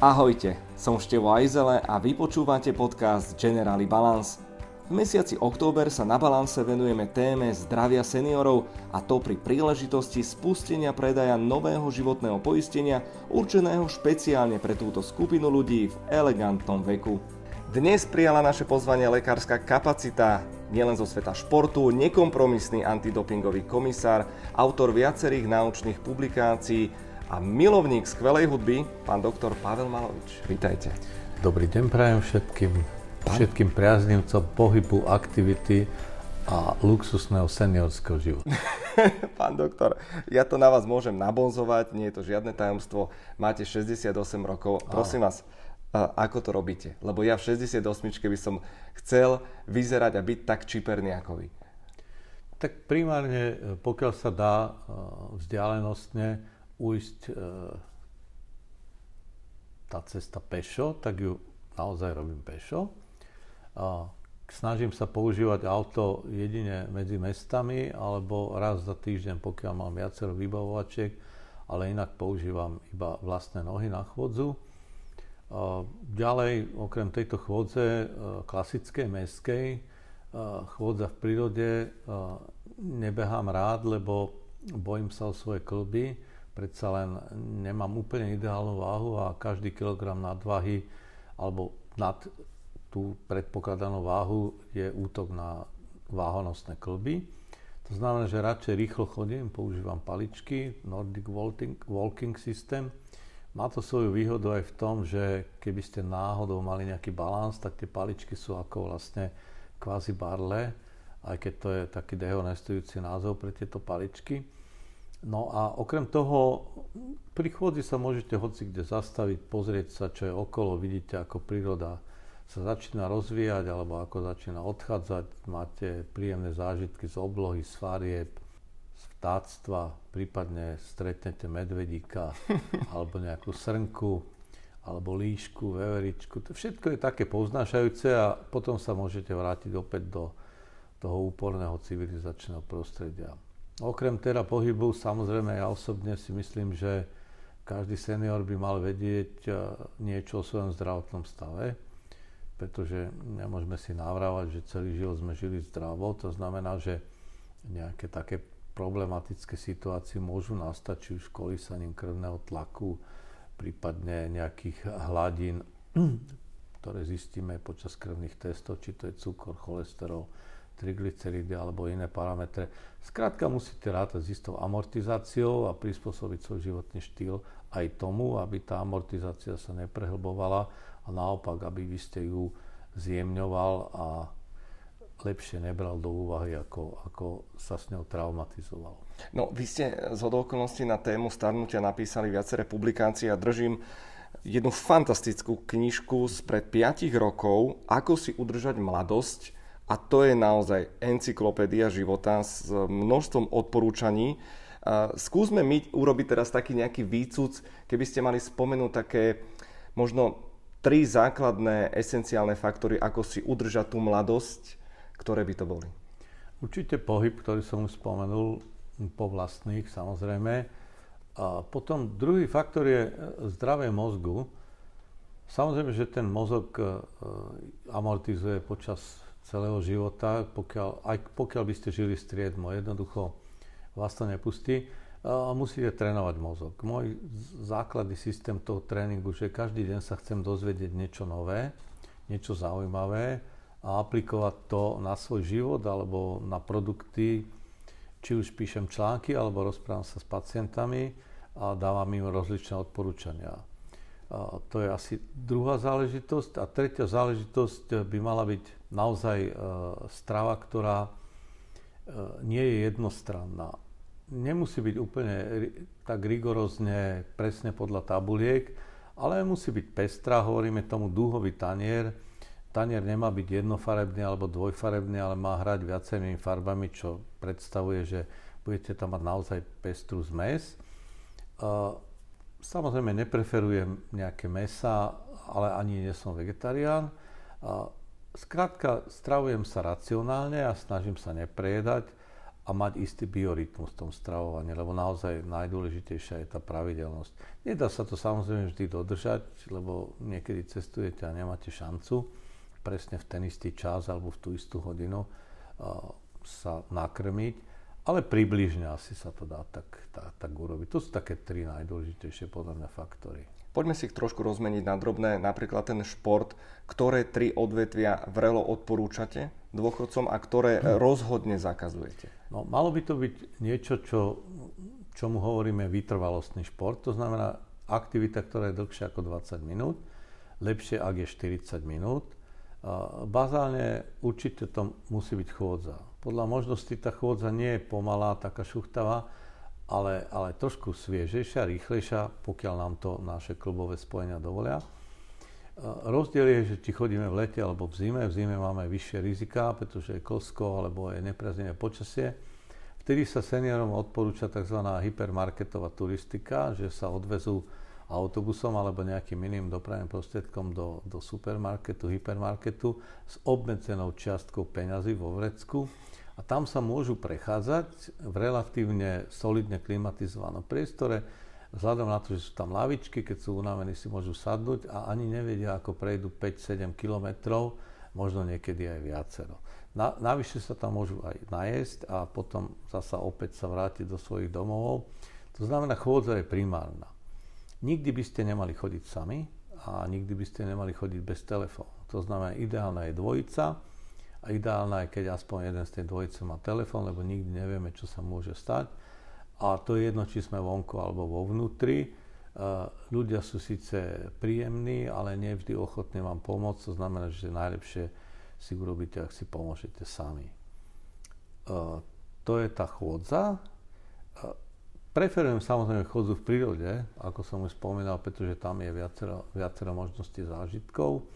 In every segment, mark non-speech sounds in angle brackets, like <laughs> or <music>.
Ahojte, som Števo Ajzele a vy počúvate podcast Generali Balance. V mesiaci október sa na Balance venujeme téme zdravia seniorov a to pri príležitosti spustenia predaja nového životného poistenia určeného špeciálne pre túto skupinu ľudí v elegantnom veku. Dnes prijala naše pozvanie lekárska kapacita, nielen zo sveta športu, nekompromisný antidopingový komisár, autor viacerých naučných publikácií, a milovník skvelej hudby, pán doktor Pavel Malovič. Vítajte. Dobrý deň prajem všetkým, pán? všetkým priaznivcom pohybu, aktivity a luxusného seniorského života. <laughs> pán doktor, ja to na vás môžem nabonzovať, nie je to žiadne tajomstvo. Máte 68 rokov. Prosím vás, ako to robíte? Lebo ja v 68 by som chcel vyzerať a byť tak čiperný ako vy. Tak primárne, pokiaľ sa dá vzdialenostne, ujsť e, tá cesta pešo, tak ju naozaj robím pešo. A snažím sa používať auto jedine medzi mestami alebo raz za týždeň, pokiaľ mám viacero vybavovačiek, ale inak používam iba vlastné nohy na chôdzu. A ďalej, okrem tejto chôdze, e, klasickej, meskej, e, chôdza v prírode, nebehám rád, lebo bojím sa o svoje klby predsa len nemám úplne ideálnu váhu a každý kilogram nadvahy alebo nad tú predpokladanú váhu je útok na váhonosné klby. To znamená, že radšej rýchlo chodím, používam paličky, Nordic Walking, System. Má to svoju výhodu aj v tom, že keby ste náhodou mali nejaký balans, tak tie paličky sú ako vlastne kvázi barle, aj keď to je taký dehonestujúci názov pre tieto paličky. No a okrem toho, pri chôdzi sa môžete hoci kde zastaviť, pozrieť sa, čo je okolo, vidíte, ako príroda sa začína rozvíjať, alebo ako začína odchádzať. Máte príjemné zážitky z oblohy, z farieb, z vtáctva, prípadne stretnete medvedíka, <laughs> alebo nejakú srnku, alebo líšku, veveričku. To všetko je také poznášajúce a potom sa môžete vrátiť opäť do toho úporného civilizačného prostredia. Okrem teda pohybu, samozrejme ja osobne si myslím, že každý senior by mal vedieť eh, niečo o svojom zdravotnom stave, pretože nemôžeme si navrávať, že celý život sme žili zdravo. To znamená, že nejaké také problematické situácie môžu nastať, či už kolísaním krvného tlaku, prípadne nejakých hladín, <clears throat> ktoré zistíme počas krvných testov, či to je cukor, cholesterol, triglyceridy alebo iné parametre. Skrátka musíte rátať s istou amortizáciou a prispôsobiť svoj životný štýl aj tomu, aby tá amortizácia sa neprehlbovala a naopak, aby vy ste ju zjemňoval a lepšie nebral do úvahy, ako, ako sa s ňou traumatizoval. No, vy ste z okolností na tému starnutia napísali viaceré publikácie a držím jednu fantastickú knižku spred 5 rokov, Ako si udržať mladosť a to je naozaj encyklopédia života s množstvom odporúčaní. Skúsme my urobiť teraz taký nejaký výcuc, keby ste mali spomenúť také možno tri základné esenciálne faktory, ako si udržať tú mladosť, ktoré by to boli. Určite pohyb, ktorý som už spomenul, po vlastných samozrejme. A potom druhý faktor je zdravé mozgu. Samozrejme, že ten mozog e, amortizuje počas celého života, pokiaľ, aj pokiaľ by ste žili striedmo, jednoducho vás to nepustí. A musíte trénovať mozog. Môj základný systém toho tréningu, že každý deň sa chcem dozvedieť niečo nové, niečo zaujímavé a aplikovať to na svoj život alebo na produkty, či už píšem články alebo rozprávam sa s pacientami a dávam im rozličné odporúčania. To je asi druhá záležitosť. A tretia záležitosť by mala byť naozaj e, strava, ktorá e, nie je jednostranná. Nemusí byť úplne tak rigorózne presne podľa tabuliek, ale musí byť pestrá, hovoríme tomu dúhový tanier. Tanier nemá byť jednofarebný alebo dvojfarebný, ale má hrať viacerými farbami, čo predstavuje, že budete tam mať naozaj pestrú zmes. Samozrejme nepreferujem nejaké mesa, ale ani nie som vegetarián. Skrátka, stravujem sa racionálne a snažím sa neprejedať a mať istý biorytmus v tom stravovaní, lebo naozaj najdôležitejšia je tá pravidelnosť. Nedá sa to samozrejme vždy dodržať, lebo niekedy cestujete a nemáte šancu presne v ten istý čas alebo v tú istú hodinu sa nakrmiť, ale približne asi sa to dá tak, tak, tak urobiť. To sú také tri najdôležitejšie podľa mňa faktory. Poďme si ich trošku rozmeniť na drobné, napríklad ten šport, ktoré tri odvetvia vrelo odporúčate dôchodcom a ktoré hm. rozhodne zakazujete? No, malo by to byť niečo, čo, čomu hovoríme vytrvalostný šport, to znamená aktivita, ktorá je dlhšia ako 20 minút, lepšie, ak je 40 minút. Bazálne určite to musí byť chôdza. Podľa možnosti tá chôdza nie je pomalá, taká šuchtavá, ale, ale trošku sviežejšia, rýchlejšia, pokiaľ nám to naše klubové spojenia dovolia. E, rozdiel je, že či chodíme v lete alebo v zime. V zime máme vyššie rizika, pretože je kosko alebo je nepriaznivé počasie. Vtedy sa seniorom odporúča tzv. hypermarketová turistika, že sa odvezú autobusom alebo nejakým iným dopravným prostriedkom do, do supermarketu, hypermarketu s obmedzenou čiastkou peňazí vo vrecku a tam sa môžu prechádzať v relatívne solidne klimatizovanom priestore, vzhľadom na to, že sú tam lavičky, keď sú unavení, si môžu sadnúť a ani nevedia, ako prejdú 5-7 kilometrov, možno niekedy aj viacero. Na, navyše sa tam môžu aj najesť a potom zasa opäť sa vrátiť do svojich domov. To znamená, chôdza je primárna. Nikdy by ste nemali chodiť sami a nikdy by ste nemali chodiť bez telefónu. To znamená, ideálna je dvojica, a ideálne je, keď aspoň jeden z tej dvojice má telefón, lebo nikdy nevieme, čo sa môže stať. A to je jedno, či sme vonku alebo vo vnútri. Uh, ľudia sú síce príjemní, ale nevždy ochotní vám pomôcť. To znamená, že najlepšie si urobíte, ak si pomôžete sami. Uh, to je tá chôdza. Uh, preferujem samozrejme chôdzu v prírode, ako som už spomínal, pretože tam je viacero, viacero možností zážitkov.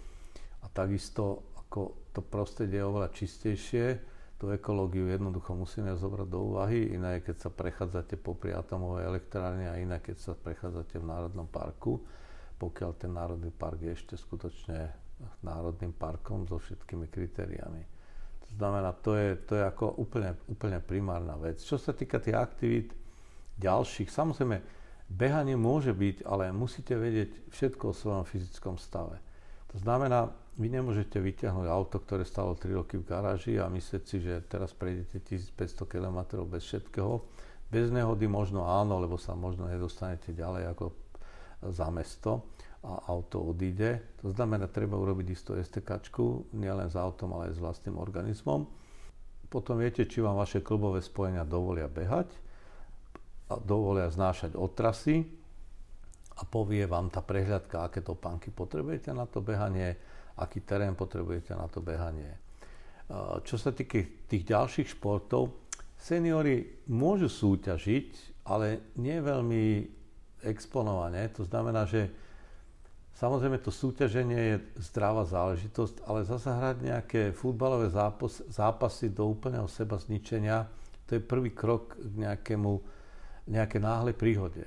A takisto ako to prostredie je oveľa čistejšie, tú ekológiu jednoducho musíme zobrať do úvahy, iné je, keď sa prechádzate popri atomovej elektrárne a iné, keď sa prechádzate v Národnom parku, pokiaľ ten Národný park je ešte skutočne Národným parkom so všetkými kritériami. To znamená, to je, to je ako úplne, úplne primárna vec. Čo sa týka tých aktivít ďalších, samozrejme, behanie môže byť, ale musíte vedieť všetko o svojom fyzickom stave. To znamená, vy nemôžete vyťahnuť auto, ktoré stalo 3 roky v garáži a myslieť si, že teraz prejdete 1500 km bez všetkého. Bez nehody možno áno, lebo sa možno nedostanete ďalej ako za mesto a auto odíde. To znamená, treba urobiť istú STK, nielen s autom, ale aj s vlastným organizmom. Potom viete, či vám vaše klubové spojenia dovolia behať a dovolia znášať otrasy a povie vám tá prehľadka, aké topánky potrebujete na to behanie, aký terén potrebujete na to behanie. Čo sa týka tých ďalších športov, seniory môžu súťažiť, ale nie veľmi exponované. To znamená, že samozrejme to súťaženie je zdravá záležitosť, ale zase hrať nejaké futbalové zápas, zápasy do úplného seba zničenia, to je prvý krok k nejakému, nejaké náhle príhode.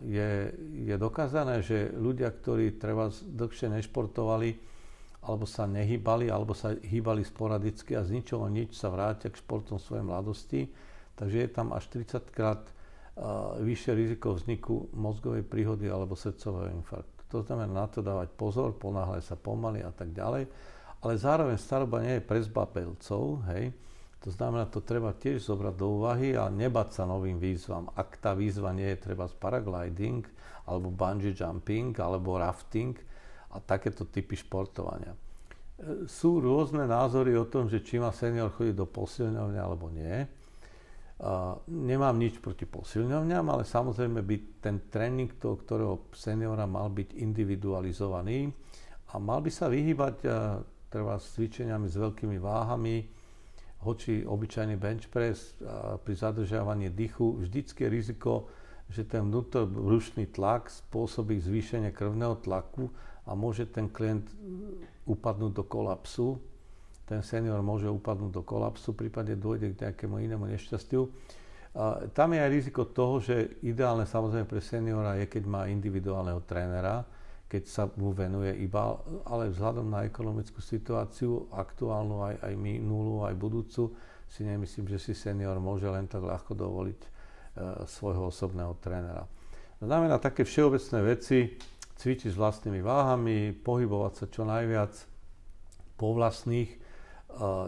Je, je dokázané, že ľudia, ktorí treba dlhšie nešportovali, alebo sa nehýbali, alebo sa hýbali sporadicky a z ničoho nič sa vrátia k športom svojej mladosti. Takže je tam až 30 krát uh, vyššie riziko vzniku mozgovej príhody alebo srdcového infarktu. To znamená na to dávať pozor, ponáhľať sa pomaly a tak ďalej. Ale zároveň staroba nie je pre zbabelcov, hej. To znamená, to treba tiež zobrať do úvahy a nebať sa novým výzvam. Ak tá výzva nie je treba paragliding, alebo bungee jumping, alebo rafting, a takéto typy športovania. E, sú rôzne názory o tom, že či má senior chodiť do posilňovne alebo nie. A nemám nič proti posilňovňam, ale samozrejme by ten tréning toho, ktorého seniora mal byť individualizovaný a mal by sa vyhýbať e, treba s cvičeniami s veľkými váhami, hoči obyčajný bench press pri zadržiavaní dychu, vždycky je riziko, že ten vnútorbrušný tlak spôsobí zvýšenie krvného tlaku a môže ten klient upadnúť do kolapsu. Ten senior môže upadnúť do kolapsu, prípadne dôjde k nejakému inému nešťastiu. A tam je aj riziko toho, že ideálne samozrejme pre seniora je, keď má individuálneho trénera, keď sa mu venuje iba, ale vzhľadom na ekonomickú situáciu, aktuálnu aj, aj minulú, aj budúcu, si nemyslím, že si senior môže len tak ľahko dovoliť e, svojho osobného trénera. To znamená také všeobecné veci, cvičiť s vlastnými váhami, pohybovať sa čo najviac po vlastných,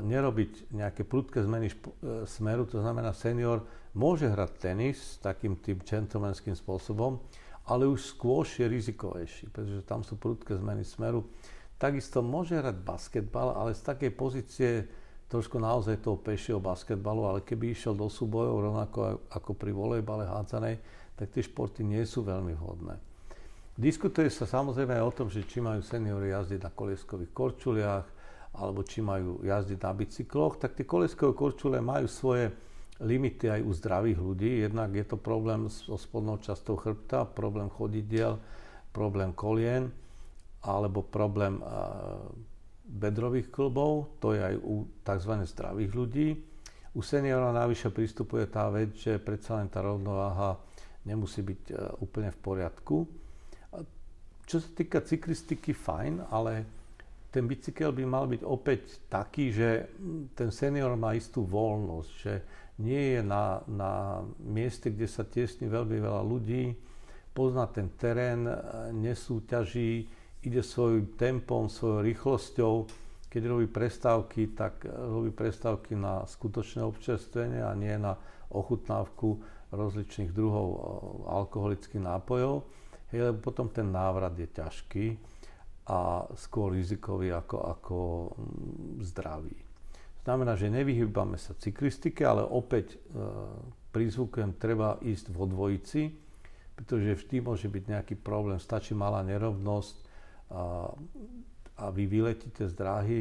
nerobiť nejaké prudké zmeny e, smeru, to znamená senior môže hrať tenis takým tým gentlemanským spôsobom, ale už skôr je rizikovejší, pretože tam sú prudké zmeny smeru. Takisto môže hrať basketbal, ale z takej pozície trošku naozaj toho pešieho basketbalu, ale keby išiel do súbojov rovnako ako pri volejbale hádzanej, tak tie športy nie sú veľmi vhodné. Diskutuje sa samozrejme aj o tom, že či majú seniory jazdiť na kolieskových korčuliach, alebo či majú jazdiť na bicykloch, tak tie kolieskové korčule majú svoje limity aj u zdravých ľudí. Jednak je to problém so spodnou častou chrbta, problém chodidiel, problém kolien, alebo problém bedrových klbov, to je aj u tzv. zdravých ľudí. U seniora navyše pristupuje tá vec, že predsa len tá rovnováha nemusí byť e, úplne v poriadku. Čo sa týka cyklistiky, fajn, ale ten bicykel by mal byť opäť taký, že ten senior má istú voľnosť, že nie je na, na mieste, kde sa tiesni veľmi veľa ľudí, pozná ten terén, nesúťaží, ide svojím tempom, svojou rýchlosťou. Keď robí prestávky, tak robí prestávky na skutočné občerstvenie a nie na ochutnávku rozličných druhov alkoholických nápojov. Hej, lebo potom ten návrat je ťažký a skôr rizikový ako, ako mm, zdravý. Znamená, že nevyhýbame sa cyklistike, ale opäť e, prizvukujem, treba ísť vo dvojici, pretože vždy môže byť nejaký problém. Stačí malá nerovnosť, a, a vy vyletíte z dráhy.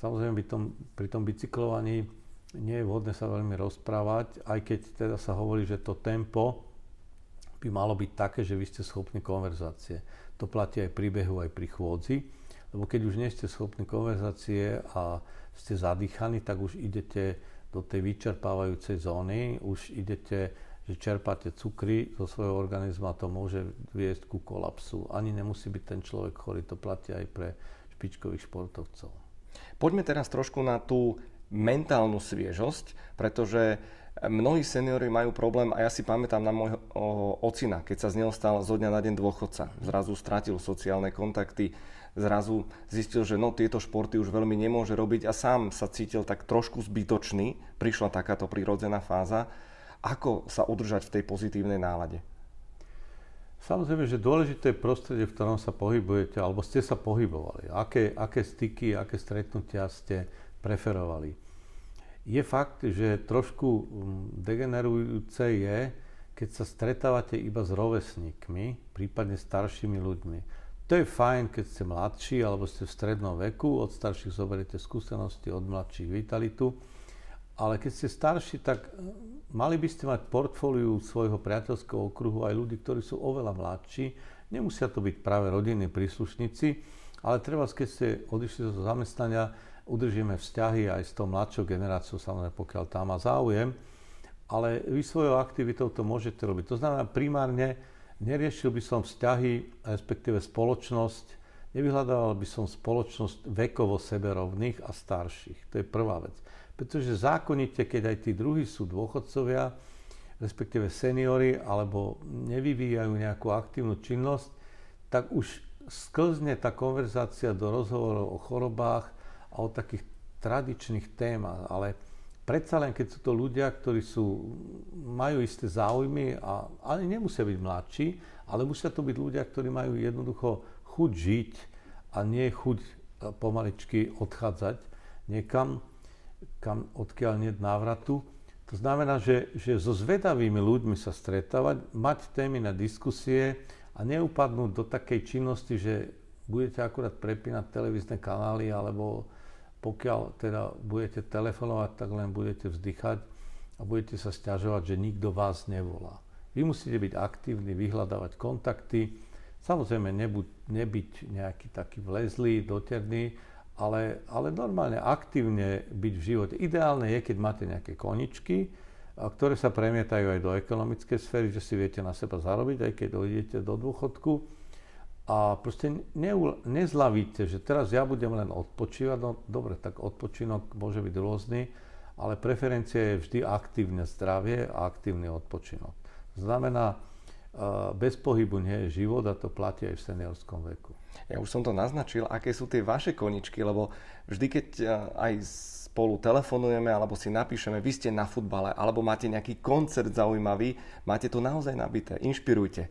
Samozrejme, by tom, pri tom bicyklovaní nie je vhodné sa veľmi rozprávať, aj keď teda sa hovorí, že to tempo by malo byť také, že vy ste schopní konverzácie. To platí aj pri behu, aj pri chôdzi, lebo keď už nie ste schopní konverzácie a ste zadýchaní, tak už idete do tej vyčerpávajúcej zóny, už idete že čerpáte cukry zo svojho organizmu a to môže viesť ku kolapsu. Ani nemusí byť ten človek chorý, to platí aj pre špičkových športovcov. Poďme teraz trošku na tú mentálnu sviežosť, pretože mnohí seniori majú problém, a ja si pamätám na môjho ocina, keď sa z neho stal zo dňa na deň dôchodca. Zrazu stratil sociálne kontakty, zrazu zistil, že no, tieto športy už veľmi nemôže robiť a sám sa cítil tak trošku zbytočný. Prišla takáto prirodzená fáza. Ako sa udržať v tej pozitívnej nálade? Samozrejme, že dôležité je prostredie, v ktorom sa pohybujete, alebo ste sa pohybovali. Aké, aké styky, aké stretnutia ste preferovali. Je fakt, že trošku mm, degenerujúce je, keď sa stretávate iba s rovesníkmi, prípadne staršími ľuďmi. To je fajn, keď ste mladší alebo ste v strednom veku, od starších zoberiete skúsenosti, od mladších vitalitu, ale keď ste starší, tak Mali by ste mať portfóliu svojho priateľského okruhu aj ľudí, ktorí sú oveľa mladší. Nemusia to byť práve rodinní príslušníci, ale treba, keď ste odišli zo zamestnania, udržíme vzťahy aj s tou mladšou generáciou, samozrejme pokiaľ tá má záujem, ale vy svojou aktivitou to môžete robiť. To znamená, primárne neriešil by som vzťahy, respektíve spoločnosť, nevyhľadával by som spoločnosť vekovo seberovných a starších. To je prvá vec. Pretože zákonite, keď aj tí druhí sú dôchodcovia, respektíve seniory, alebo nevyvíjajú nejakú aktívnu činnosť, tak už sklzne tá konverzácia do rozhovorov o chorobách a o takých tradičných témach. Ale predsa len, keď sú to ľudia, ktorí sú, majú isté záujmy, a, ale nemusia byť mladší, ale musia to byť ľudia, ktorí majú jednoducho chuť žiť a nie chuť e, pomaličky odchádzať niekam, kam, odkiaľ nie návratu. To znamená, že, že so zvedavými ľuďmi sa stretávať, mať témy na diskusie a neupadnúť do takej činnosti, že budete akurát prepínať televízne kanály, alebo pokiaľ teda budete telefonovať, tak len budete vzdychať a budete sa stiažovať, že nikto vás nevolá. Vy musíte byť aktívni, vyhľadávať kontakty, samozrejme nebuď, nebyť nejaký taký vlezlý, doterný, ale, ale normálne aktívne byť v živote. Ideálne je, keď máte nejaké koničky, ktoré sa premietajú aj do ekonomickej sféry, že si viete na seba zarobiť, aj keď dojdete do dôchodku. A proste neul, nezlavíte, že teraz ja budem len odpočívať. No dobre, tak odpočinok môže byť rôzny, ale preferencia je vždy aktívne zdravie a aktívny odpočinok. Znamená, bez pohybu nie je život a to platí aj v seniorskom veku. Ja už som to naznačil, aké sú tie vaše koničky, lebo vždy, keď aj spolu telefonujeme alebo si napíšeme, vy ste na futbale alebo máte nejaký koncert zaujímavý, máte to naozaj nabité. Inšpirujte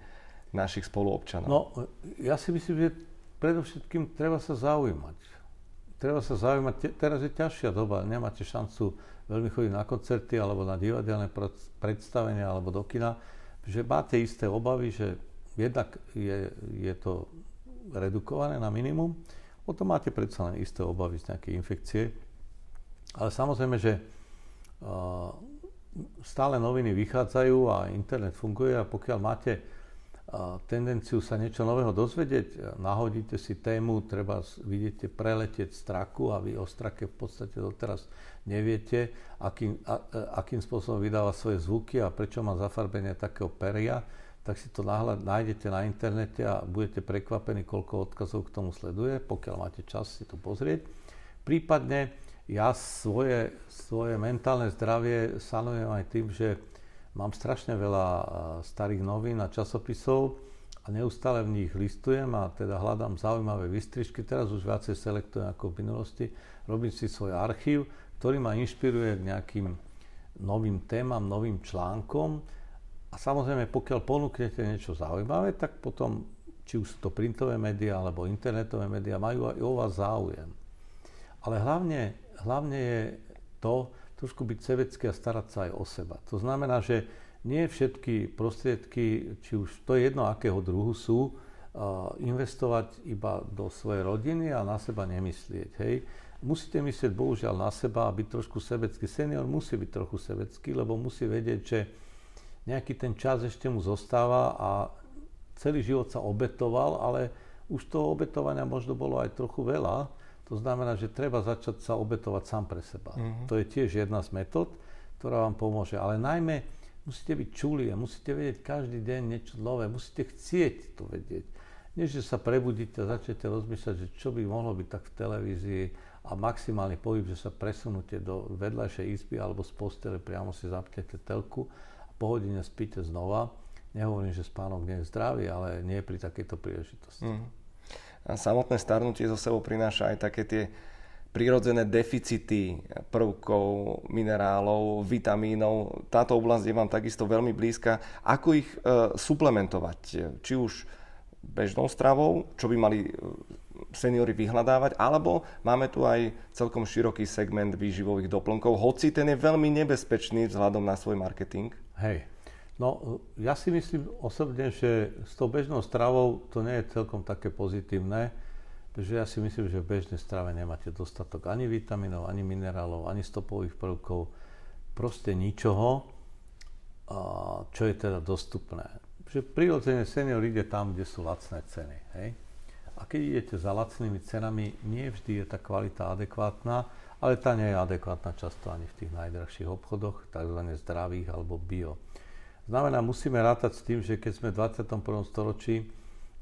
našich spoluobčanov. No, ja si myslím, že predovšetkým treba sa zaujímať. Treba sa zaujímať. Teraz je ťažšia doba, nemáte šancu veľmi chodiť na koncerty alebo na divadelné predstavenia alebo do kina že máte isté obavy, že jednak je, je to redukované na minimum, potom máte predsa len isté obavy z nejakej infekcie. Ale samozrejme, že stále noviny vychádzajú a internet funguje a pokiaľ máte tendenciu sa niečo nového dozvedieť, nahodíte si tému, treba vidíte preletieť straku a vy o strake v podstate doteraz neviete, akým, a, akým spôsobom vydáva svoje zvuky a prečo má zafarbenie takého peria, tak si to náhľad nájdete na internete a budete prekvapení, koľko odkazov k tomu sleduje, pokiaľ máte čas si to pozrieť. Prípadne ja svoje, svoje mentálne zdravie sanujem aj tým, že mám strašne veľa starých novín a časopisov a neustále v nich listujem a teda hľadám zaujímavé vystrižky. Teraz už viacej selektujem ako v minulosti. Robím si svoj archív ktorý ma inšpiruje k nejakým novým témam, novým článkom. A samozrejme, pokiaľ ponúknete niečo zaujímavé, tak potom, či už sú to printové médiá alebo internetové médiá, majú aj o vás záujem. Ale hlavne, hlavne je to trošku byť sebecký a starať sa aj o seba. To znamená, že nie všetky prostriedky, či už to je jedno akého druhu sú, investovať iba do svojej rodiny a na seba nemyslieť. Hej musíte myslieť bohužiaľ na seba a byť trošku sebecký. Senior musí byť trochu sebecký, lebo musí vedieť, že nejaký ten čas ešte mu zostáva a celý život sa obetoval, ale už toho obetovania možno bolo aj trochu veľa. To znamená, že treba začať sa obetovať sám pre seba. Mm-hmm. To je tiež jedna z metód, ktorá vám pomôže. Ale najmä musíte byť čuli a musíte vedieť každý deň niečo nové. Musíte chcieť to vedieť. Nie, že sa prebudíte a začnete rozmýšľať, že čo by mohlo byť tak v televízii a maximálny pohyb, že sa presunúte do vedľajšej izby alebo z postele, priamo si zapnete telku a po hodine spíte znova. Nehovorím, že spánok nie je zdravý, ale nie pri takejto príležitosti. Mm. A samotné starnutie zo sebou prináša aj také tie prirodzené deficity prvkov, minerálov, vitamínov. Táto oblasť je vám takisto veľmi blízka. Ako ich e, suplementovať? Či už bežnou stravou, čo by mali seniory vyhľadávať, alebo máme tu aj celkom široký segment výživových doplnkov, hoci ten je veľmi nebezpečný vzhľadom na svoj marketing. Hej, no ja si myslím osobne, že s tou bežnou stravou to nie je celkom také pozitívne, pretože ja si myslím, že v bežnej strave nemáte dostatok ani vitamínov, ani minerálov, ani stopových prvkov, proste ničoho, čo je teda dostupné. Že prirodzene senior ide tam, kde sú lacné ceny. Hej? A keď idete za lacnými cenami, nie vždy je tá kvalita adekvátna, ale tá nie je adekvátna často ani v tých najdrahších obchodoch, tzv. zdravých alebo bio. Znamená, musíme rátať s tým, že keď sme v 21. storočí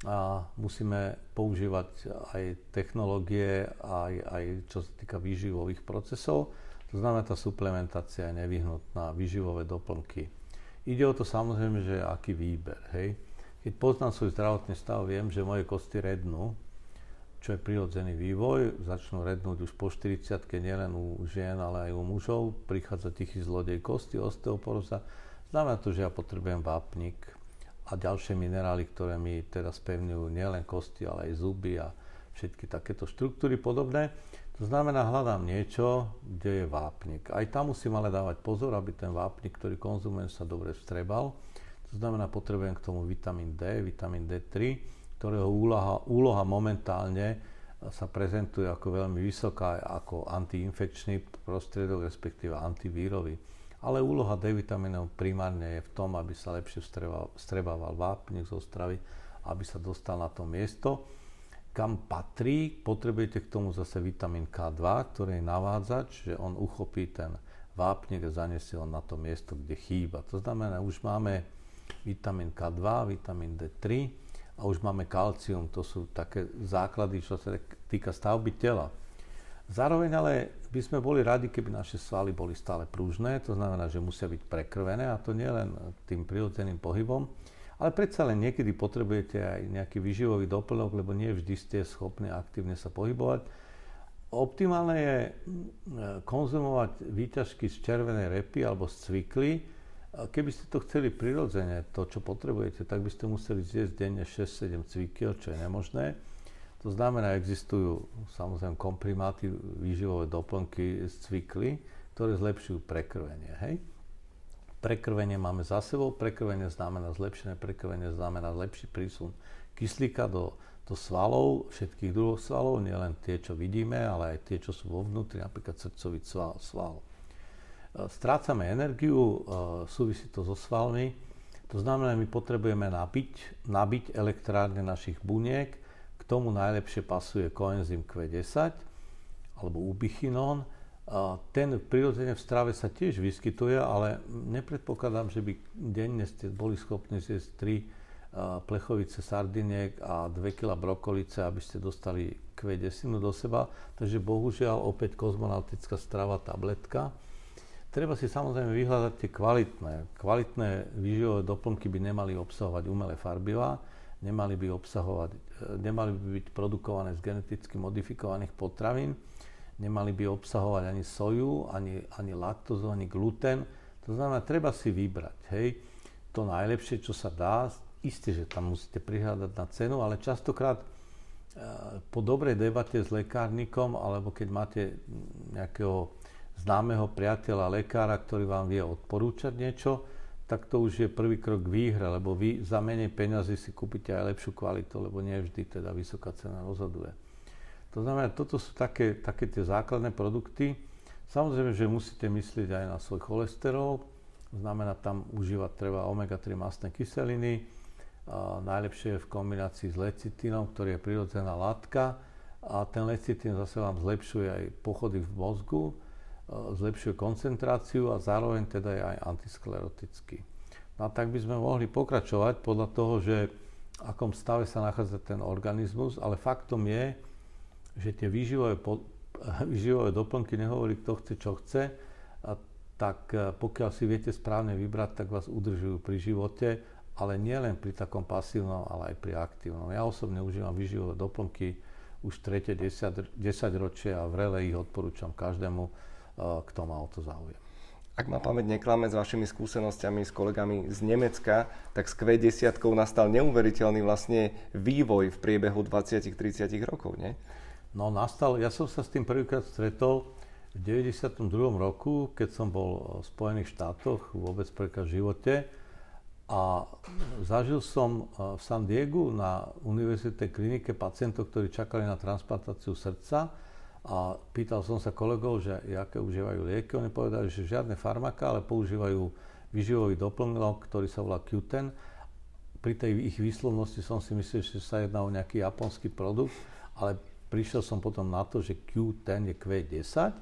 a musíme používať aj technológie, aj, aj čo sa týka výživových procesov, to znamená, tá suplementácia je nevyhnutná, výživové doplnky. Ide o to samozrejme, že aký výber, hej. Keď poznám svoj zdravotný stav, viem, že moje kosti rednú, čo je prirodzený vývoj. Začnú rednúť už po 40 nielen u žien, ale aj u mužov. Prichádza tichý zlodej kosti, osteoporóza. Znamená to, že ja potrebujem vápnik a ďalšie minerály, ktoré mi teda spevňujú nielen kosti, ale aj zuby a všetky takéto štruktúry podobné. To znamená, hľadám niečo, kde je vápnik. Aj tam musím ale dávať pozor, aby ten vápnik, ktorý konzumujem, sa dobre vstrebal to znamená, potrebujem k tomu vitamín D, vitamín D3, ktorého úloha, úloha momentálne sa prezentuje ako veľmi vysoká, ako antiinfekčný prostriedok, respektíve antivírový. Ale úloha D vitamínov primárne je v tom, aby sa lepšie strebával vápnik zo stravy, aby sa dostal na to miesto, kam patrí. Potrebujete k tomu zase vitamín K2, ktorý je navádzač, že on uchopí ten vápnik a zaniesie ho na to miesto, kde chýba. To znamená, už máme vitamín K2, vitamín D3 a už máme kalcium, to sú také základy, čo sa týka stavby tela. Zároveň ale by sme boli radi, keby naše svaly boli stále prúžne, to znamená, že musia byť prekrvené a to nie len tým prirodzeným pohybom, ale predsa len niekedy potrebujete aj nejaký výživový doplnok, lebo nie vždy ste schopní aktívne sa pohybovať. Optimálne je konzumovať výťažky z červenej repy alebo z cvikly. Keby ste to chceli prirodzene, to, čo potrebujete, tak by ste museli zjesť denne 6-7 cvikiel, čo je nemožné. To znamená, existujú samozrejme komprimáty, výživové doplnky z cvikly, ktoré zlepšujú prekrvenie. Hej? Prekrvenie máme za sebou, prekrvenie znamená zlepšené prekrvenie, znamená lepší prísun kyslíka do, do svalov, všetkých druhov svalov, nielen tie, čo vidíme, ale aj tie, čo sú vo vnútri, napríklad srdcový sval. sval. E, strácame energiu, e, súvisí to so svalmi, to znamená, my potrebujeme nabiť, nabiť elektrárne našich buniek, tomu najlepšie pasuje koenzym Q10 alebo ubichinón. Ten prirodzene v strave sa tiež vyskytuje, ale nepredpokladám, že by denne ste boli schopní zjesť 3 plechovice sardiniek a 2 kg brokolice, aby ste dostali Q10 do seba. Takže bohužiaľ opäť kozmonautická strava, tabletka. Treba si samozrejme vyhľadať tie kvalitné. Kvalitné výživové doplnky by nemali obsahovať umelé farbivá, nemali by obsahovať nemali by byť produkované z geneticky modifikovaných potravín, nemali by obsahovať ani soju, ani, ani laktózu, ani gluten. To znamená, treba si vybrať, hej, to najlepšie, čo sa dá. Isté, že tam musíte prihľadať na cenu, ale častokrát e, po dobrej debate s lekárnikom, alebo keď máte nejakého známeho priateľa, lekára, ktorý vám vie odporúčať niečo, tak to už je prvý krok k výhre, lebo vy za menej peňazí si kúpite aj lepšiu kvalitu, lebo nie vždy teda vysoká cena rozhoduje. To znamená, toto sú také, také tie základné produkty. Samozrejme, že musíte myslieť aj na svoj cholesterol, znamená tam užívať treba omega-3 mastné kyseliny, a najlepšie je v kombinácii s lecitínom, ktorý je prirodzená látka a ten lecitín zase vám zlepšuje aj pochody v mozgu, zlepšuje koncentráciu a zároveň teda je aj antisklerotický. No a tak by sme mohli pokračovať podľa toho, že v akom stave sa nachádza ten organizmus, ale faktom je, že tie výživové, po, <laughs> výživové doplnky nehovorí, kto chce, čo chce, a tak e, pokiaľ si viete správne vybrať, tak vás udržujú pri živote, ale nie len pri takom pasívnom, ale aj pri aktívnom. Ja osobne užívam výživové doplnky už tretie 10, 10 ročie a vrele ich odporúčam každému, kto má o to záujem. Ak ma pamäť neklame s vašimi skúsenostiami s kolegami z Nemecka, tak s Q10 nastal neuveriteľný vlastne vývoj v priebehu 20-30 rokov, nie? No nastal, ja som sa s tým prvýkrát stretol v 92. roku, keď som bol v Spojených štátoch vôbec prvýkrát v živote a zažil som v San Diegu na univerzitnej klinike pacientov, ktorí čakali na transplantáciu srdca a pýtal som sa kolegov, že aké užívajú lieky. Oni povedali, že žiadne farmaka, ale používajú vyživový doplnok, ktorý sa volá Q10. Pri tej ich výslovnosti som si myslel, že sa jedná o nejaký japonský produkt, ale prišiel som potom na to, že Q10 je Q10.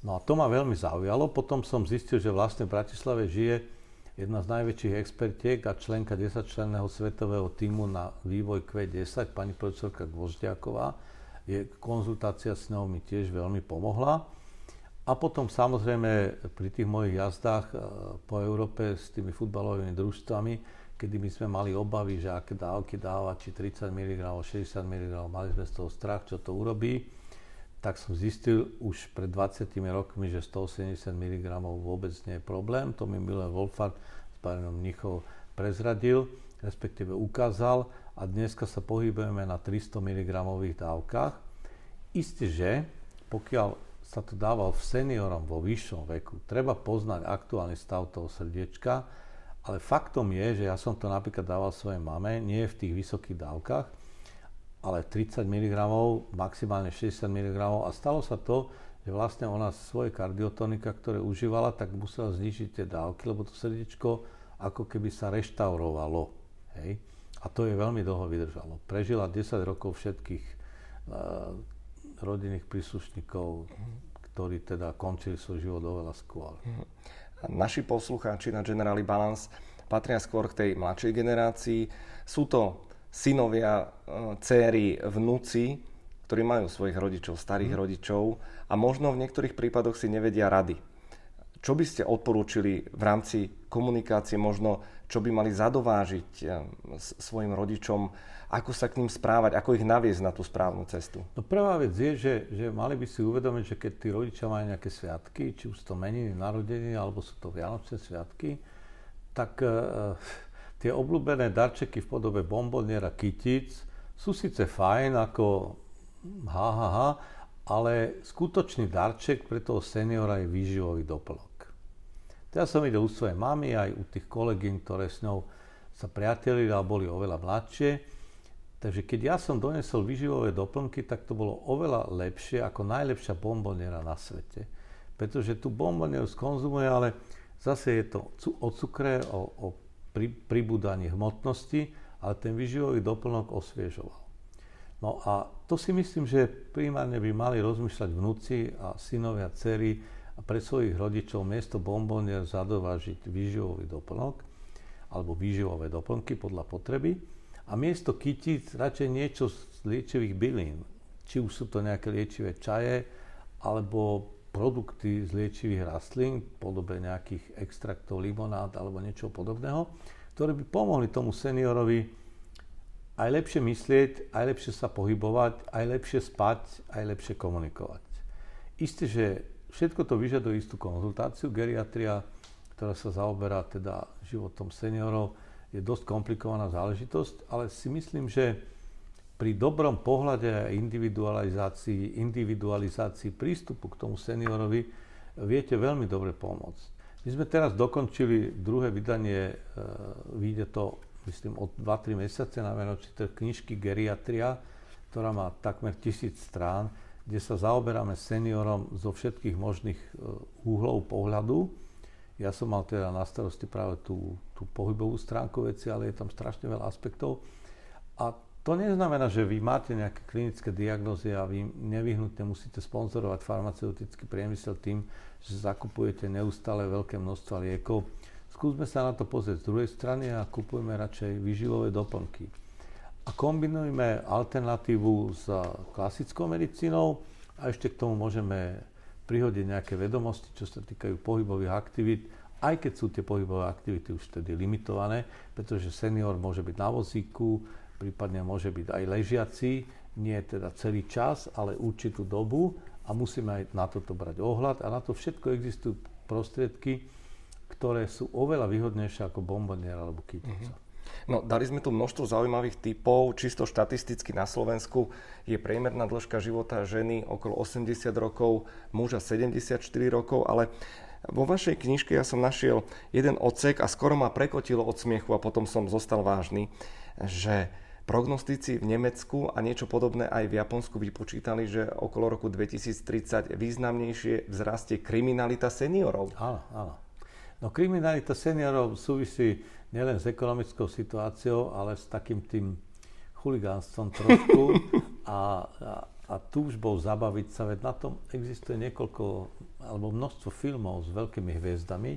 No a to ma veľmi zaujalo. Potom som zistil, že vlastne v Bratislave žije jedna z najväčších expertiek a členka 10-členného svetového týmu na vývoj Q10, pani profesorka Gvožďáková, je, konzultácia s ňou mi tiež veľmi pomohla. A potom samozrejme pri tých mojich jazdách e, po Európe s tými futbalovými družstvami, kedy my sme mali obavy, že aké dávky dáva, či 30 mg, 60 mg, mali sme z toho strach, čo to urobí, tak som zistil už pred 20 rokmi, že 180 mg vôbec nie je problém. To mi Miller Wolfart s Barenom Mnichov prezradil, respektíve ukázal a dneska sa pohybujeme na 300 mg dávkach. Isté, že pokiaľ sa to dával v seniorom vo vyššom veku, treba poznať aktuálny stav toho srdiečka, ale faktom je, že ja som to napríklad dával svojej mame, nie v tých vysokých dávkach, ale 30 mg, maximálne 60 mg a stalo sa to, že vlastne ona svoje kardiotonika, ktoré užívala, tak musela znižiť tie dávky, lebo to srdiečko ako keby sa reštaurovalo. Hej? A to je veľmi dlho vydržalo. Prežila 10 rokov všetkých uh, rodinných príslušníkov, ktorí teda končili svoj život oveľa skôr. Naši poslucháči na Generali Balance patria skôr k tej mladšej generácii. Sú to synovia, uh, céry, vnúci, ktorí majú svojich rodičov, starých mm. rodičov a možno v niektorých prípadoch si nevedia rady. Čo by ste odporúčili v rámci komunikácie, možno čo by mali zadovážiť eh, svojim rodičom, ako sa k ním správať, ako ich naviesť na tú správnu cestu? No prvá vec je, že, že mali by si uvedomiť, že keď tí rodičia majú nejaké sviatky, či už to meniny, narodeniny, alebo sú to vianočné sviatky, tak uh, tie obľúbené darčeky v podobe bomboniera kytic sú síce fajn ako ha, ha, ha, ale skutočný darček pre toho seniora je výživový doplnok. Ja som videl u svojej mamy aj u tých kolegyn, ktoré s ňou sa priatelili a boli oveľa mladšie. Takže keď ja som donesol vyživové doplnky, tak to bolo oveľa lepšie ako najlepšia bomboniera na svete. Pretože tú bombonieru skonzumuje, ale zase je to o cukre, o, o pri, pribúdaní hmotnosti, ale ten vyživový doplnok osviežoval. No a to si myslím, že primárne by mali rozmýšľať vnúci a synovia, dcery, a pre svojich rodičov miesto bombonier zadovážiť výživový doplnok alebo výživové doplnky podľa potreby a miesto kytíc radšej niečo z liečivých bylín. Či už sú to nejaké liečivé čaje alebo produkty z liečivých rastlín podobe nejakých extraktov limonád alebo niečo podobného, ktoré by pomohli tomu seniorovi aj lepšie myslieť, aj lepšie sa pohybovať, aj lepšie spať, aj lepšie komunikovať. Isté, že Všetko to vyžaduje istú konzultáciu. Geriatria, ktorá sa zaoberá teda životom seniorov, je dosť komplikovaná záležitosť, ale si myslím, že pri dobrom pohľade a individualizácii, individualizácii prístupu k tomu seniorovi viete veľmi dobre pomôcť. My sme teraz dokončili druhé vydanie, e, vyjde to, myslím, od 2-3 mesiace na menočité knižky Geriatria, ktorá má takmer tisíc strán kde sa zaoberáme seniorom zo všetkých možných úhlov e, pohľadu. Ja som mal teda na starosti práve tú, tú pohybovú stránku veci, ale je tam strašne veľa aspektov. A to neznamená, že vy máte nejaké klinické diagnózy a vy nevyhnutne musíte sponzorovať farmaceutický priemysel tým, že zakupujete neustále veľké množstva liekov. Skúsme sa na to pozrieť z druhej strany a kupujeme radšej vyživové doplnky a kombinujme alternatívu s klasickou medicínou a ešte k tomu môžeme prihodiť nejaké vedomosti, čo sa týkajú pohybových aktivít, aj keď sú tie pohybové aktivity už tedy limitované, pretože senior môže byť na vozíku, prípadne môže byť aj ležiaci, nie teda celý čas, ale určitú dobu a musíme aj na toto brať ohľad a na to všetko existujú prostriedky, ktoré sú oveľa výhodnejšie ako bombonier alebo kytica. Mm-hmm. No, dali sme tu množstvo zaujímavých typov. Čisto štatisticky na Slovensku je priemerná dĺžka života ženy okolo 80 rokov, muža 74 rokov, ale vo vašej knižke ja som našiel jeden odsek a skoro ma prekotilo od smiechu a potom som zostal vážny, že prognostici v Nemecku a niečo podobné aj v Japonsku vypočítali, že okolo roku 2030 významnejšie vzrastie kriminalita seniorov. Áno, áno. No kriminalita seniorov súvisí nielen s ekonomickou situáciou, ale s takým tým chuligánstvom trošku a, a, a túžbou zabaviť sa, veď na tom existuje niekoľko alebo množstvo filmov s veľkými hviezdami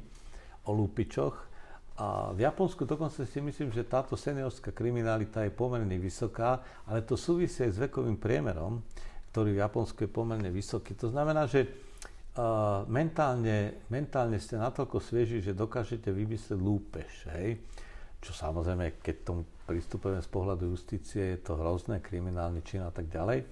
o lúpičoch a v Japonsku dokonca si myslím, že táto seniorská kriminalita je pomerne vysoká, ale to súvisí aj s vekovým priemerom, ktorý v Japonsku je pomerne vysoký. To znamená, že mentálne, mentálne ste natoľko svieži, že dokážete vymyslieť lúpež, hej? Čo samozrejme, keď tomu pristupujeme z pohľadu justície, je to hrozné, kriminálny čin a tak ďalej.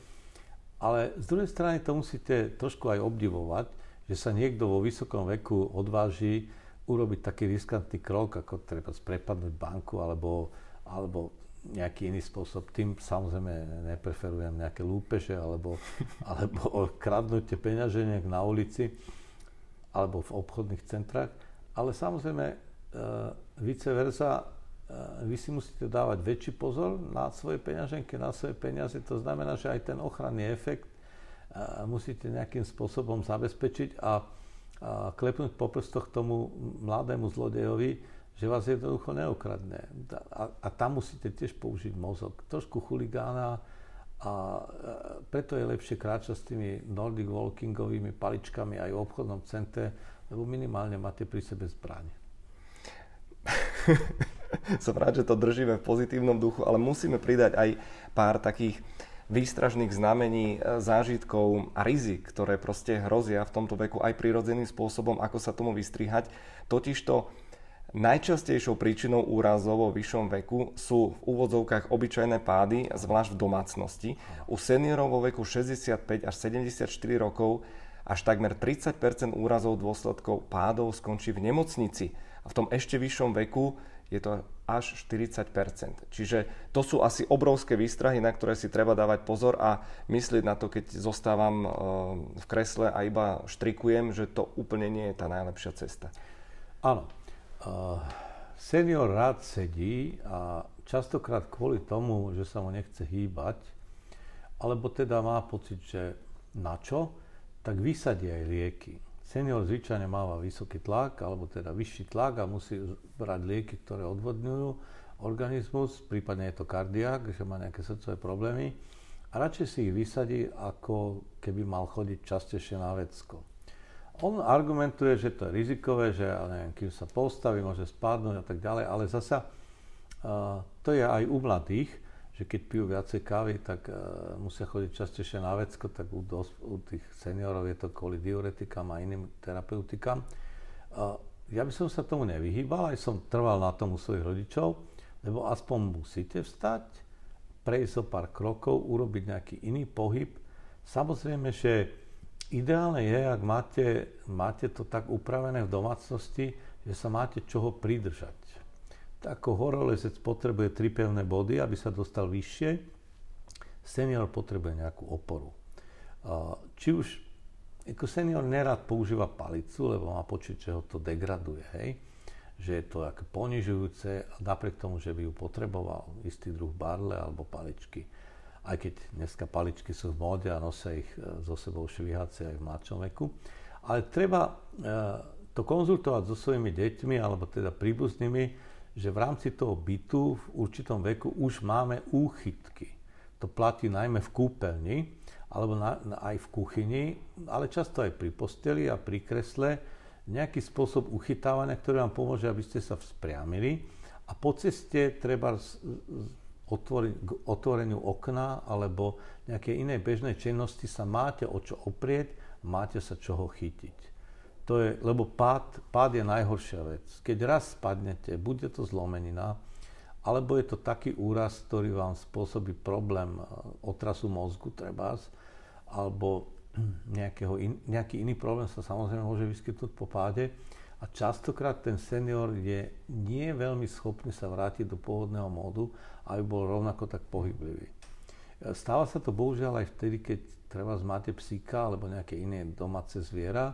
Ale z druhej strany to musíte trošku aj obdivovať, že sa niekto vo vysokom veku odváži urobiť taký riskantný krok, ako treba prepadnúť banku alebo, alebo nejaký iný spôsob. Tým samozrejme nepreferujem nejaké lúpeže alebo, <laughs> alebo kradnutie peňaženiek na ulici alebo v obchodných centrách. Ale samozrejme e, vice versa, e, vy si musíte dávať väčší pozor na svoje peňaženky, na svoje peniaze. To znamená, že aj ten ochranný efekt e, musíte nejakým spôsobom zabezpečiť a, a klepnúť po prstoch tomu mladému zlodejovi, že vás jednoducho neokradne. A, a tam musíte tiež použiť mozog. Trošku chuligána a preto je lepšie kráčať s tými Nordic Walkingovými paličkami aj v obchodnom centre, lebo minimálne máte pri sebe zbraň. <laughs> Som rád, že to držíme v pozitívnom duchu, ale musíme pridať aj pár takých výstražných znamení, e, zážitkov a rizik, ktoré proste hrozia v tomto veku aj prirodzeným spôsobom, ako sa tomu vystrihať. Totižto Najčastejšou príčinou úrazov vo vyššom veku sú v úvodzovkách obyčajné pády, zvlášť v domácnosti. U seniorov vo veku 65 až 74 rokov až takmer 30% úrazov dôsledkov pádov skončí v nemocnici. A v tom ešte vyššom veku je to až 40% Čiže to sú asi obrovské výstrahy, na ktoré si treba dávať pozor a myslieť na to, keď zostávam eh, v kresle a iba štrikujem, že to úplne nie je tá najlepšia cesta. Áno, senior rád sedí a častokrát kvôli tomu, že sa mu nechce hýbať, alebo teda má pocit, že na čo, tak vysadí aj lieky. Senior zvyčajne máva vysoký tlak, alebo teda vyšší tlak a musí brať lieky, ktoré odvodňujú organizmus, prípadne je to kardiak, že má nejaké srdcové problémy a radšej si ich vysadí, ako keby mal chodiť častejšie na vecko. On argumentuje, že to je rizikové, že neviem, kým sa postaví, môže spadnúť a tak ďalej, ale zasa uh, to je aj u mladých, že keď pijú viacej kávy, tak uh, musia chodiť častejšie na vecko, tak u, dos- u tých seniorov je to kvôli diuretikám a iným terapeutikám. Uh, ja by som sa tomu nevyhýbal, aj som trval na tom u svojich rodičov, lebo aspoň musíte vstať, prejsť o pár krokov, urobiť nejaký iný pohyb. Samozrejme, že Ideálne je, ak máte, máte to tak upravené v domácnosti, že sa máte čoho pridržať. Ako horolezec potrebuje tri pevné body, aby sa dostal vyššie, senior potrebuje nejakú oporu. Či už ako senior nerad používa palicu, lebo má počuť, že ho to degraduje, hej? že je to ako ponižujúce, napriek tomu, že by ju potreboval istý druh barle alebo paličky aj keď dneska paličky sú v móde a nosia ich so e, sebou šviháci aj v mladšom veku. Ale treba e, to konzultovať so svojimi deťmi alebo teda príbuznými, že v rámci toho bytu v určitom veku už máme úchytky. To platí najmä v kúpeľni alebo na, na, aj v kuchyni, ale často aj pri posteli a pri kresle nejaký spôsob uchytávania, ktorý vám pomôže, aby ste sa vzpriamili a po ceste treba otvori, k otvoreniu okna alebo nejakej inej bežnej činnosti sa máte o čo oprieť, máte sa čoho chytiť. To je, lebo pád, pád je najhoršia vec. Keď raz spadnete, bude to zlomenina, alebo je to taký úraz, ktorý vám spôsobí problém e, otrasu mozgu trebás, alebo <clears throat> nejakého in, nejaký iný problém sa samozrejme môže vyskytnúť po páde. A častokrát ten senior je nie veľmi schopný sa vrátiť do pôvodného módu aby bol rovnako tak pohyblivý. Stáva sa to bohužiaľ aj vtedy, keď treba máte psíka alebo nejaké iné domáce zviera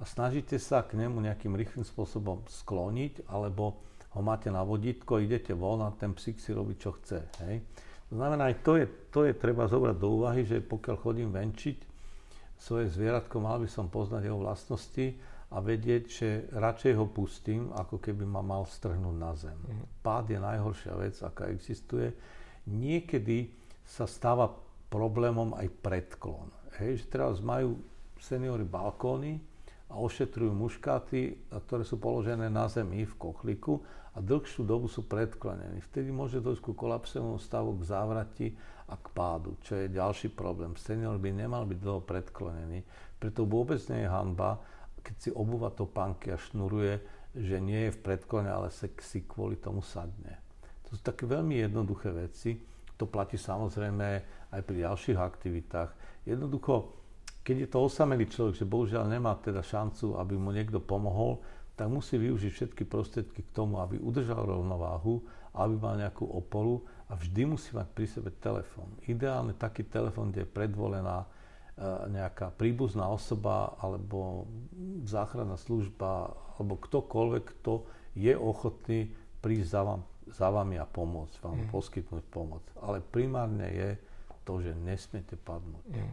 a snažíte sa k nemu nejakým rýchlým spôsobom skloniť alebo ho máte na vodítko, idete von a ten psík si robí, čo chce. Hej. To znamená, aj to je, to je treba zobrať do úvahy, že pokiaľ chodím venčiť svoje zvieratko, mal by som poznať jeho vlastnosti a vedieť, že radšej ho pustím, ako keby ma mal strhnúť na zem. Mm. Pád je najhoršia vec, aká existuje. Niekedy sa stáva problémom aj predklon. Hej, že teraz majú seniory balkóny a ošetrujú muškáty, ktoré sú položené na zemi v kochliku a dlhšiu dobu sú predklonení. Vtedy môže dojsť ku kolapsovému stavu, k závrati a k pádu, čo je ďalší problém. Senior by nemal byť dlho predklonený, preto vôbec nie je hanba, keď si obúva topánky a šnuruje, že nie je v predklone, ale si kvôli tomu sadne. To sú také veľmi jednoduché veci. To platí samozrejme aj pri ďalších aktivitách. Jednoducho, keď je to osamelý človek, že bohužiaľ nemá teda šancu, aby mu niekto pomohol, tak musí využiť všetky prostriedky k tomu, aby udržal rovnováhu, aby mal nejakú oporu a vždy musí mať pri sebe telefón. Ideálne taký telefón, kde je predvolená nejaká príbuzná osoba alebo záchranná služba alebo ktokoľvek, kto je ochotný prísť za, vám, za vami a pomôcť, vám mm. poskytnúť pomoc. Ale primárne je to, že nesmiete padnúť. Mm.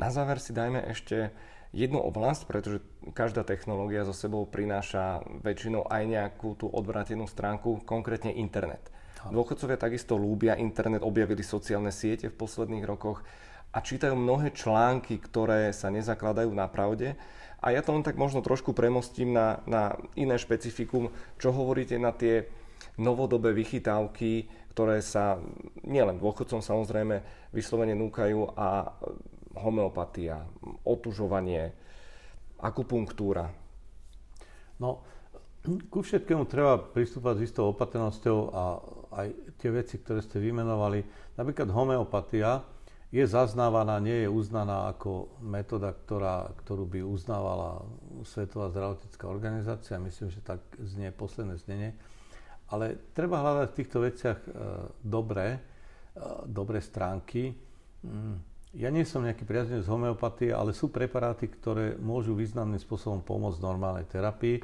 Na záver si dajme ešte jednu oblasť, pretože každá technológia so sebou prináša väčšinou aj nejakú tú odvratenú stránku, konkrétne internet. Dôchodcovia takisto lúbia internet, objavili sociálne siete v posledných rokoch a čítajú mnohé články, ktoré sa nezakladajú na pravde. A ja to len tak možno trošku premostím na, na iné špecifikum, čo hovoríte na tie novodobé vychytávky, ktoré sa nielen dôchodcom samozrejme, vyslovene núkajú a homeopatia, otužovanie, akupunktúra. No, ku všetkému treba pristúpať s istou opatrnosťou a aj tie veci, ktoré ste vymenovali. Napríklad homeopatia je zaznávaná, nie je uznaná ako metóda, ktorá, ktorú by uznávala Svetová zdravotnícká organizácia. Myslím, že tak znie posledné znenie. Ale treba hľadať v týchto veciach e, dobré, e, dobré stránky. Mm, ja nie som nejaký priaznivec homeopatie, ale sú preparáty, ktoré môžu významným spôsobom pomôcť normálnej terapii.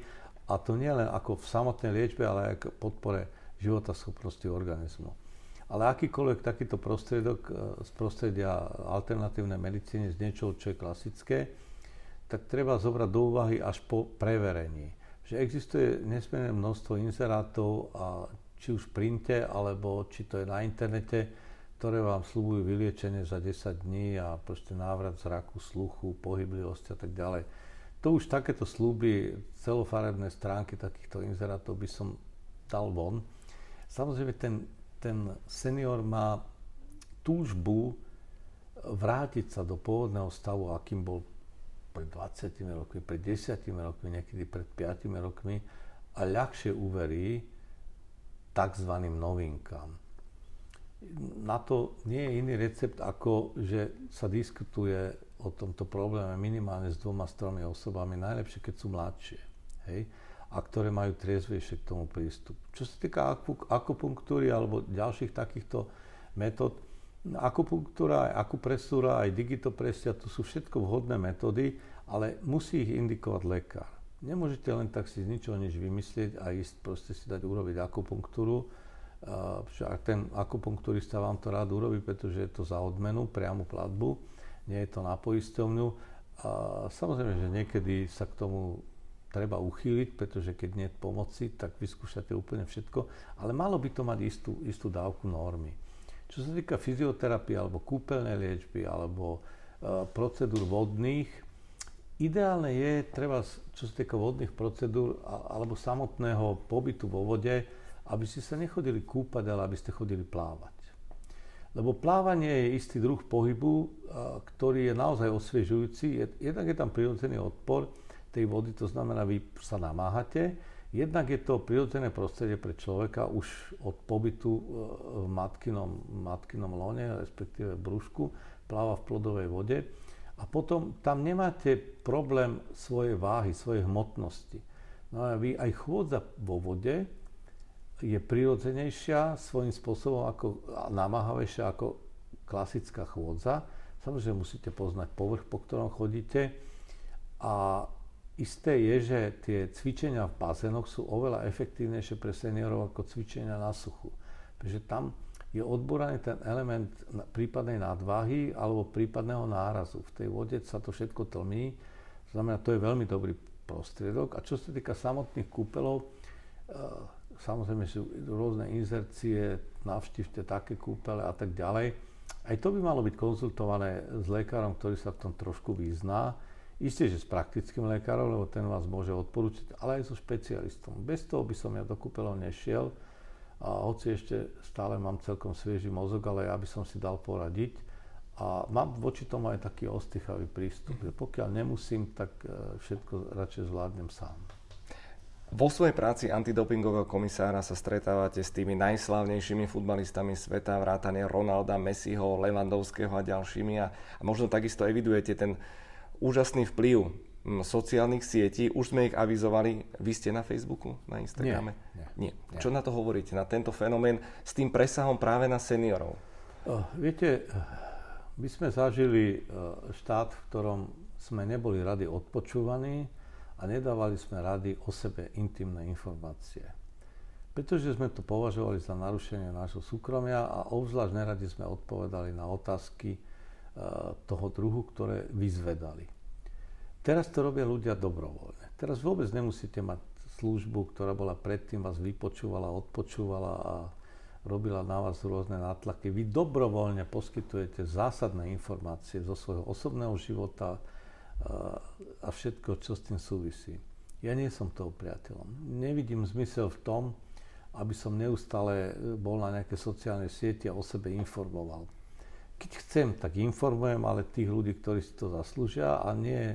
A to nie len ako v samotnej liečbe, ale aj k podpore životaschopnosti organizmu. Ale akýkoľvek takýto prostriedok e, z prostredia alternatívnej medicíny, z niečoho, čo je klasické, tak treba zobrať do úvahy až po preverení že existuje nesmierne množstvo inzerátov, a či už v printe, alebo či to je na internete, ktoré vám slúbujú vyliečenie za 10 dní a proste návrat zraku, sluchu, pohyblivosť a tak ďalej. To už takéto slúby, celofarebné stránky takýchto inzerátov by som dal von. Samozrejme, ten, ten senior má túžbu vrátiť sa do pôvodného stavu, akým bol pred 20 rokmi, pred 10 rokmi, niekedy pred 5 rokmi a ľahšie uverí tzv. novinkám. Na to nie je iný recept, ako že sa diskutuje o tomto probléme minimálne s dvoma, s tromi osobami, najlepšie, keď sú mladšie. Hej? a ktoré majú triezvejšie k tomu prístup. Čo sa týka akupunktúry alebo ďalších takýchto metód, Akupunktúra, akupresúra, aj digitopresia, to sú všetko vhodné metódy, ale musí ich indikovať lekár. Nemôžete len tak si z ničoho nič vymyslieť a ísť proste si dať urobiť akupunktúru. A ten akupunkturista vám to rád urobí, pretože je to za odmenu, priamu platbu, nie je to na poistovňu. A samozrejme, že niekedy sa k tomu treba uchýliť, pretože keď nie je pomoci, tak vyskúšate úplne všetko, ale malo by to mať istú, istú dávku normy. Čo sa týka fyzioterapie alebo kúpeľnej liečby alebo uh, procedúr vodných, ideálne je, treba, čo sa týka vodných procedúr a, alebo samotného pobytu vo vode, aby ste sa nechodili kúpať, ale aby ste chodili plávať. Lebo plávanie je istý druh pohybu, ktorý je naozaj osviežujúci. Jednak je tam prirodzený odpor tej vody, to znamená, vy sa namáhate, Jednak je to prirodzené prostredie pre človeka už od pobytu e, v matkinom, matkinom lone, respektíve brúšku, pláva v plodovej vode. A potom tam nemáte problém svojej váhy, svojej hmotnosti. No a vy aj chôdza vo vode je prirodzenejšia svojím spôsobom ako namáhavejšia ako klasická chôdza. Samozrejme musíte poznať povrch, po ktorom chodíte a Isté je, že tie cvičenia v bazénoch sú oveľa efektívnejšie pre seniorov ako cvičenia na suchu. Pretože tam je odboraný ten element prípadnej nadváhy alebo prípadného nárazu. V tej vode sa to všetko tlmí, znamená, to je veľmi dobrý prostriedok. A čo sa týka samotných kúpelov, e, samozrejme sú rôzne inzercie, navštívte také kúpele a tak ďalej. Aj to by malo byť konzultované s lekárom, ktorý sa v tom trošku vyzná Isté, že s praktickým lekárom, lebo ten vás môže odporúčiť, ale aj so špecialistom. Bez toho by som ja do kúpeľov nešiel, a hoci ešte stále mám celkom svieži mozog, ale ja by som si dal poradiť. A mám voči tomu aj taký ostýchavý prístup, že pokiaľ nemusím, tak e, všetko radšej zvládnem sám. Vo svojej práci antidopingového komisára sa stretávate s tými najslávnejšími futbalistami sveta, vrátane Ronalda, Messiho, Lewandowského a ďalšími a, a možno takisto evidujete ten úžasný vplyv mm, sociálnych sietí. Už sme ich avizovali. Vy ste na Facebooku, na Instagrame? Nie. Nie. nie. Čo na to hovoríte, na tento fenomén s tým presahom práve na seniorov? Uh, viete, my sme zažili uh, štát, v ktorom sme neboli rady odpočúvaní a nedávali sme rady o sebe intimné informácie. Pretože sme to považovali za narušenie nášho súkromia a obzvlášť neradi sme odpovedali na otázky, Eh, toho druhu, ktoré vyzvedali. Teraz to robia ľudia dobrovoľne. Teraz vôbec nemusíte mať službu, ktorá bola predtým vás vypočúvala, odpočúvala a robila na vás rôzne nátlaky. Vy dobrovoľne poskytujete zásadné informácie zo svojho osobného života a všetko, čo s tým súvisí. Ja nie som toho priateľom. Nevidím zmysel v tom, aby som neustále bol na nejaké sociálne siete a o sebe informoval. Keď chcem, tak informujem, ale tých ľudí, ktorí si to zaslúžia a nie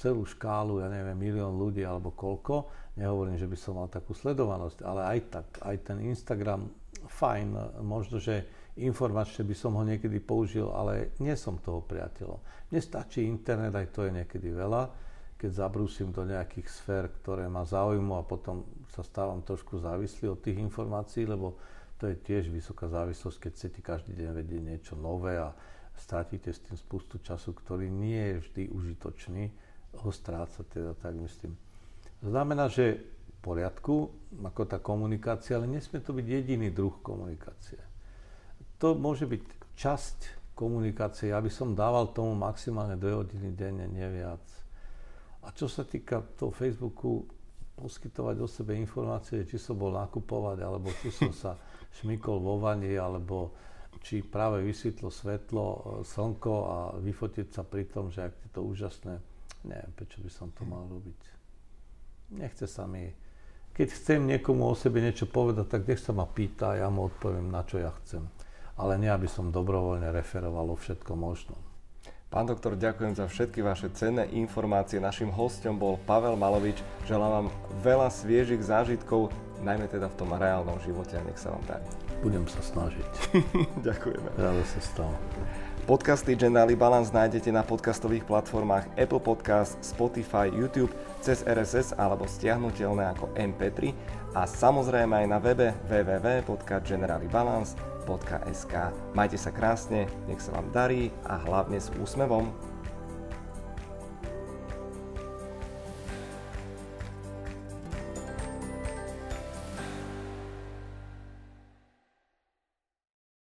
celú škálu, ja neviem, milión ľudí alebo koľko. Nehovorím, že by som mal takú sledovanosť, ale aj tak, aj ten Instagram, fajn, možno, že informačne by som ho niekedy použil, ale nie som toho priateľom. Mne stačí internet, aj to je niekedy veľa, keď zabrúsim do nejakých sfér, ktoré ma zaujímu a potom sa stávam trošku závislý od tých informácií, lebo to je tiež vysoká závislosť, keď chcete každý deň vedieť niečo nové a stratíte s tým spustu času, ktorý nie je vždy užitočný, ho stráca teda, tak myslím. Znamená, že v poriadku, ako tá komunikácia, ale nesmie to byť jediný druh komunikácie. To môže byť časť komunikácie. Ja by som dával tomu maximálne 2 hodiny denne, nie viac. A čo sa týka toho Facebooku, poskytovať o sebe informácie, či som bol nakupovať, alebo či som sa <laughs> šmykol vo vani, alebo či práve vysvetlo svetlo, e, slnko a vyfotiť sa pri tom, že ak je to úžasné, neviem, prečo by som to mal robiť. Nechce sa mi. Keď chcem niekomu o sebe niečo povedať, tak nech sa ma pýta ja mu odpoviem, na čo ja chcem. Ale nie, aby som dobrovoľne referoval o všetko možnom. Pán doktor, ďakujem za všetky vaše cenné informácie. Našim hostom bol Pavel Malovič. Želám vám veľa sviežých zážitkov, najmä teda v tom reálnom živote a nech sa vám darí. Budem sa snažiť. <laughs> Ďakujeme. Rádo sa stalo. Podcasty Generali Balance nájdete na podcastových platformách Apple Podcast, Spotify, YouTube, cez RSS alebo stiahnutelné ako MP3 a samozrejme aj na webe www.generalibalance.sk. Majte sa krásne, nech sa vám darí a hlavne s úsmevom.